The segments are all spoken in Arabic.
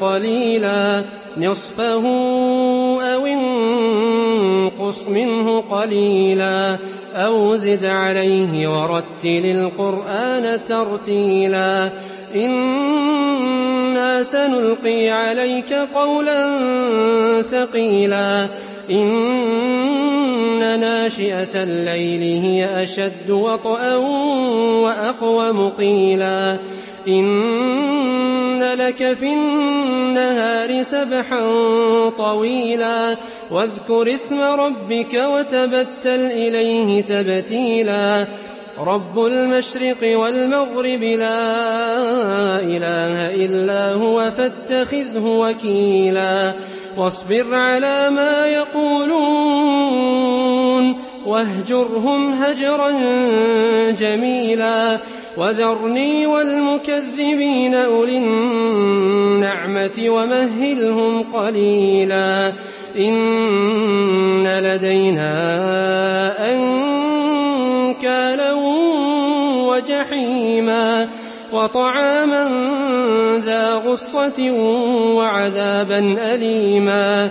قليلا نصفه أو انقص منه قليلا أو زد عليه ورتل القرآن ترتيلا إنا سنلقي عليك قولا ثقيلا إن ناشئة الليل هي أشد وطئا وأقوم قيلا إن لك في النهار سبحا طويلا واذكر اسم ربك وتبتل إليه تبتيلا رب المشرق والمغرب لا إله إلا هو فاتخذه وكيلا واصبر على ما يقولون واهجرهم هجرا جميلا وذرني والمكذبين أولي النعمة ومهلهم قليلا إن لدينا أنكالا وجحيما وطعاما ذا غصة وعذابا أليما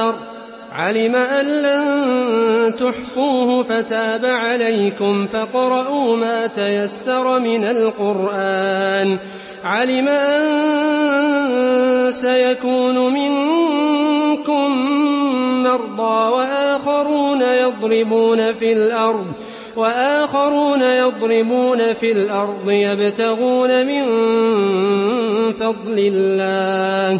علم أن لن تحصوه فتاب عليكم فاقرؤوا ما تيسر من القرآن. علم أن سيكون منكم مرضى وآخرون يضربون في الأرض وآخرون يضربون في الأرض يبتغون من فضل الله.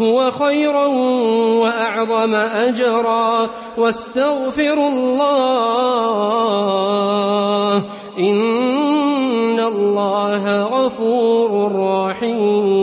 هو خيرا وأعظم أجرا واستغفروا الله إن الله غفور رحيم